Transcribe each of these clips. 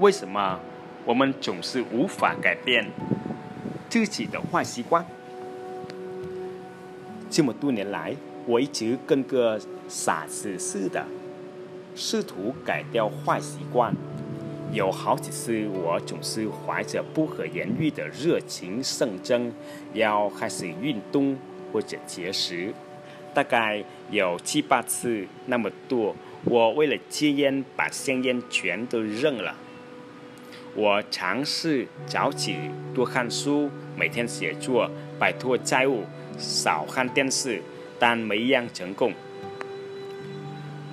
为什么我们总是无法改变自己的坏习惯？这么多年来，我一直跟个傻子似的，试图改掉坏习惯。有好几次，我总是怀着不可言喻的热情盛争，要开始运动或者节食。大概有七八次那么多，我为了戒烟，把香烟全都扔了。我尝试早起多看书，每天写作，摆脱债务，少看电视，但没一样成功。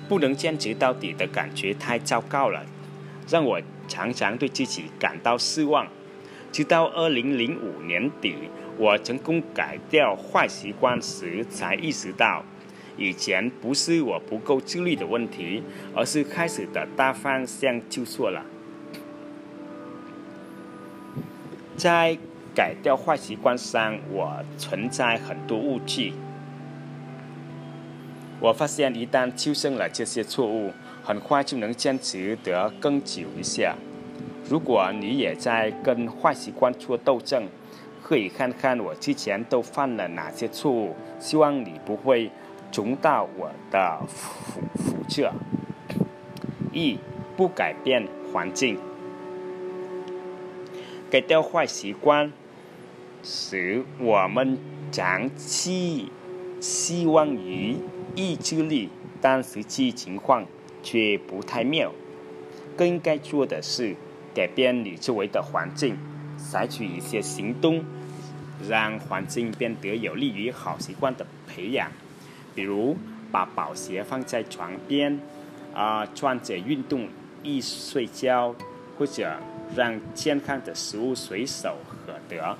不能坚持到底的感觉太糟糕了。让我常常对自己感到失望。直到二零零五年底，我成功改掉坏习惯时，才意识到，以前不是我不够自律的问题，而是开始的大方向就错了。在改掉坏习惯上，我存在很多误区。我发现，一旦纠正了这些错误，很快就能坚持得更久一些。如果你也在跟坏习惯做斗争，可以看看我之前都犯了哪些错误。希望你不会重蹈我的覆覆辙。一不改变环境，改掉坏习惯使，我们长期希望于意志力，但实际情况。却不太妙。更应该做的是改变你周围的环境，采取一些行动，让环境变得有利于好习惯的培养。比如把宝鞋放在床边，啊，穿着运动衣睡觉，或者让健康的食物随手可得。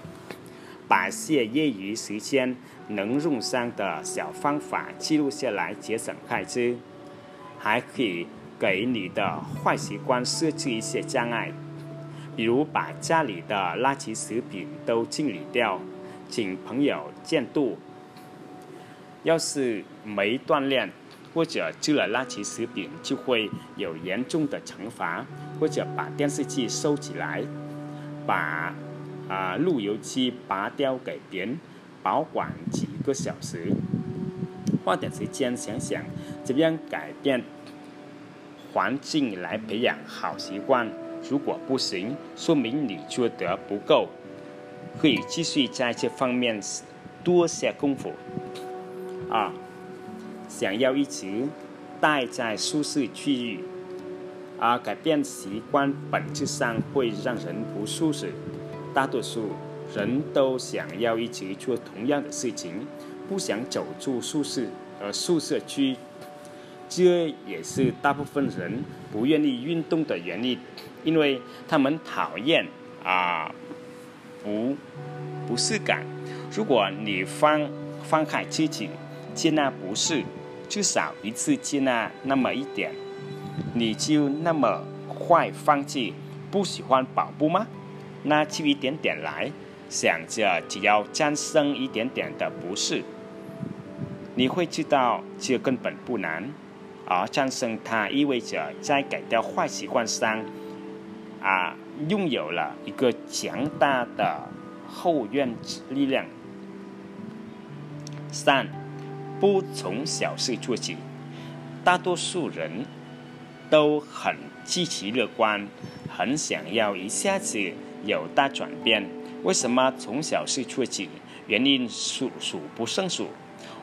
把些业余时间能用上的小方法记录下来，节省开支。还可以给你的坏习惯设置一些障碍，比如把家里的垃圾食品都清理掉，请朋友监督。要是没锻炼或者吃了垃圾食品，就会有严重的惩罚。或者把电视机收起来，把啊路由器拔掉给别人保管几个小时。花点时间想想，怎样改变环境来培养好习惯。如果不行，说明你做得不够，可以继续在这方面多下功夫。二，想要一直待在舒适区域，而改变习惯本质上会让人不舒适。大多数人都想要一直做同样的事情。不想走出舒适呃宿舍区，这也是大部分人不愿意运动的原因，因为他们讨厌啊不不适感。如果你放放开自己，接纳不适，至少一次接纳那么一点，你就那么快放弃不喜欢跑步吗？那就一点点来，想着只要战胜一点点的不适。你会知道，这根本不难，而战胜它意味着在改掉坏习惯上，啊，拥有了一个强大的后院力量。三，不从小事做起。大多数人都很积极乐观，很想要一下子有大转变。为什么从小事做起？原因数数不胜数。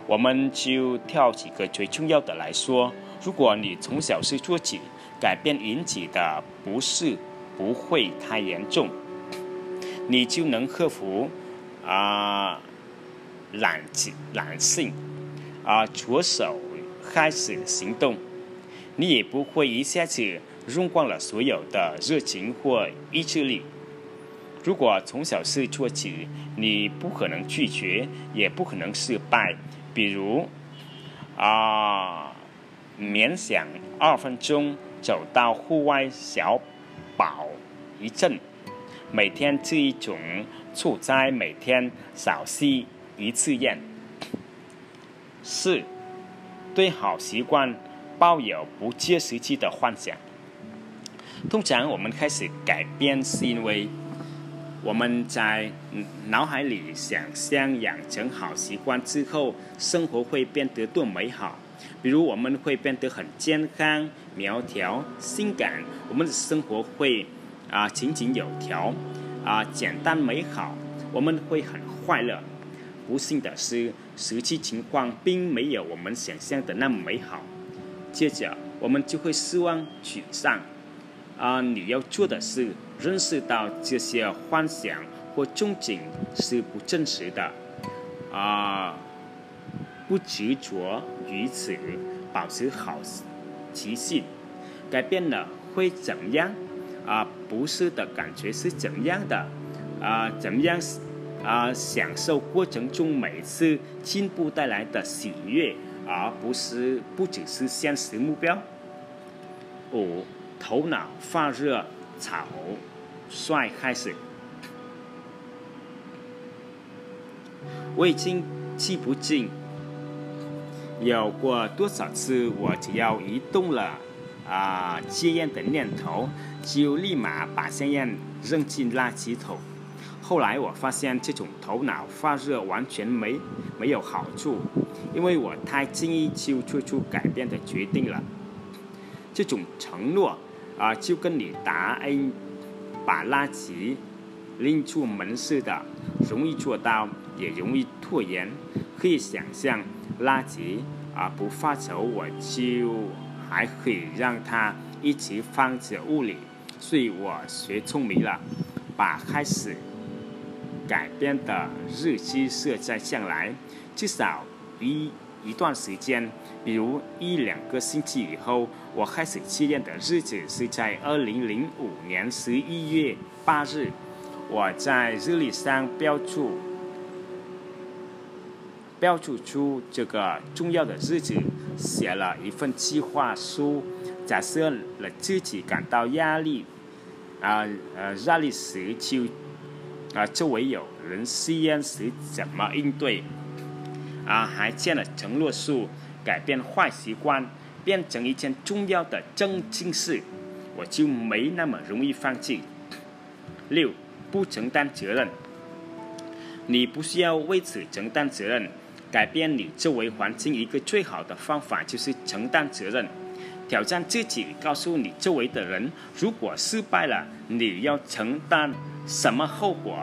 我们就挑几个最重要的来说。如果你从小事做起，改变引起的不适不会太严重，你就能克服啊懒懒性啊着手开始行动。你也不会一下子用光了所有的热情或意志力。如果从小事做起，你不可能拒绝，也不可能失败。比如，啊，冥想二分钟，走到户外小跑一阵，每天吃一种素菜，每天少吸一次烟。四，对好习惯抱有不切实际的幻想。通常我们开始改变是因为我们在脑海里想象养成好习惯之后，生活会变得多美好。比如我们会变得很健康、苗条、性感，我们的生活会啊井井有条，啊简单美好，我们会很快乐。不幸的是，实际情况并没有我们想象的那么美好。接着，我们就会失望、沮丧。啊，你要做的是认识到这些幻想或憧憬是不真实的。啊。不执着于此，保持好奇心，改变了会怎样？啊，不是的感觉是怎样的？啊，怎么样？啊，享受过程中每次进步带来的喜悦，而不是不只是现实目标。五，头脑发热，草率开始。我已经记不清。有过多少次，我只要一动了啊戒烟的念头，就立马把香烟扔进垃圾桶。后来我发现这种头脑发热完全没没有好处，因为我太轻易就做出改变的决定了。这种承诺啊，就跟你答应把垃圾拎出门似的，容易做到，也容易拖延。可以想象。垃圾啊不发愁，我就还可以让它一直放在屋里。所以我学聪明了，把开始改变的日期设在将来，至少一一段时间，比如一两个星期以后，我开始戒烟的日子是在二零零五年十一月八日。我在日历上标注。标注出这个重要的日子，写了一份计划书，假设了自己感到压力，啊呃压力时就啊周围有人吸烟时怎么应对，啊还建了承诺书，改变坏习惯变成一件重要的正经事，我就没那么容易放弃。六不承担责任，你不需要为此承担责任。改变你周围环境一个最好的方法就是承担责任，挑战自己，告诉你周围的人，如果失败了，你要承担什么后果？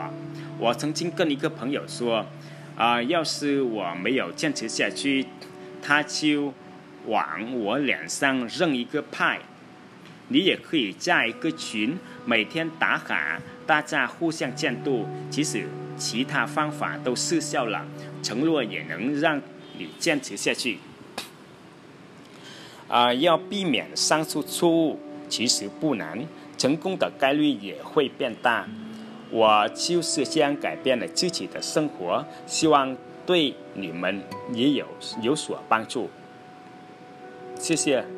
我曾经跟一个朋友说，啊，要是我没有坚持下去，他就往我脸上扔一个派。你也可以加一个群，每天打卡，大家互相监督，即使其他方法都失效了。承诺也能让你坚持下去。啊，要避免上述错误，其实不难，成功的概率也会变大。我就是这样改变了自己的生活，希望对你们也有有所帮助。谢谢。